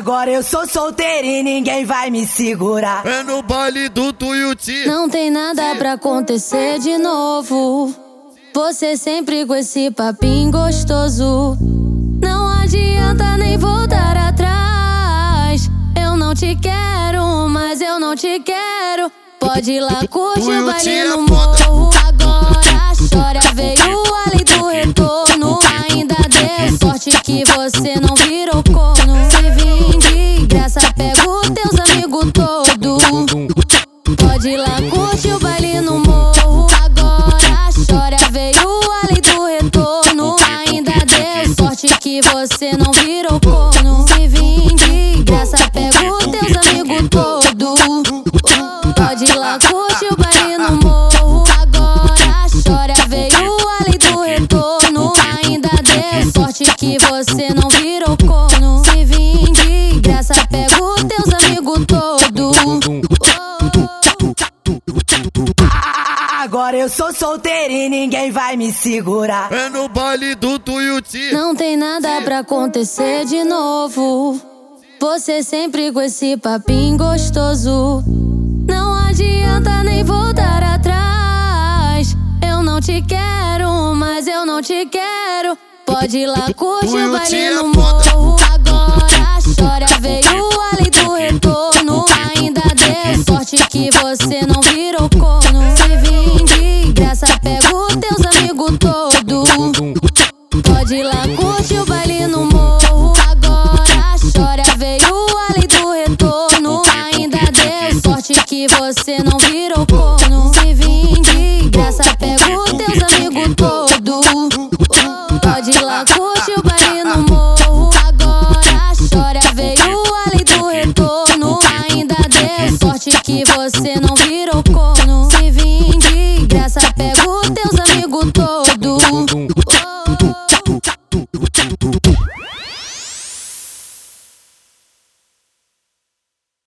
Agora eu sou solteira e ninguém vai me segurar. É no baile do Tuiuti. Não tem nada pra acontecer de novo. Você sempre com esse papinho gostoso. Não adianta nem voltar atrás. Eu não te quero, mas eu não te quero. Pode ir lá, curte o baile no morro. Pode lá, curte o baile no morro. Agora chora, veio além do retorno. Ainda dê sorte que você não virou corno. Se vim de graça, pega os teus amigos todos. Pode ir lá, curte o baile no morro. Agora chora, veio além do retorno. Ainda dê sorte que você não virou corno. Se vim de graça, Agora eu sou solteira e ninguém vai me segurar. É no baile do Tuiuti. Não tem nada pra acontecer de novo. Você sempre com esse papinho gostoso. Não adianta nem voltar atrás. Eu não te quero, mas eu não te quero. Pode ir lá, curte o baile no morro. Agora chora, veio além do retorno. Ainda dê sorte que você não virou corno. Se vim que você não virou corno. Se vim de graça, pega os teus amigos todos. Pode ir lá, curte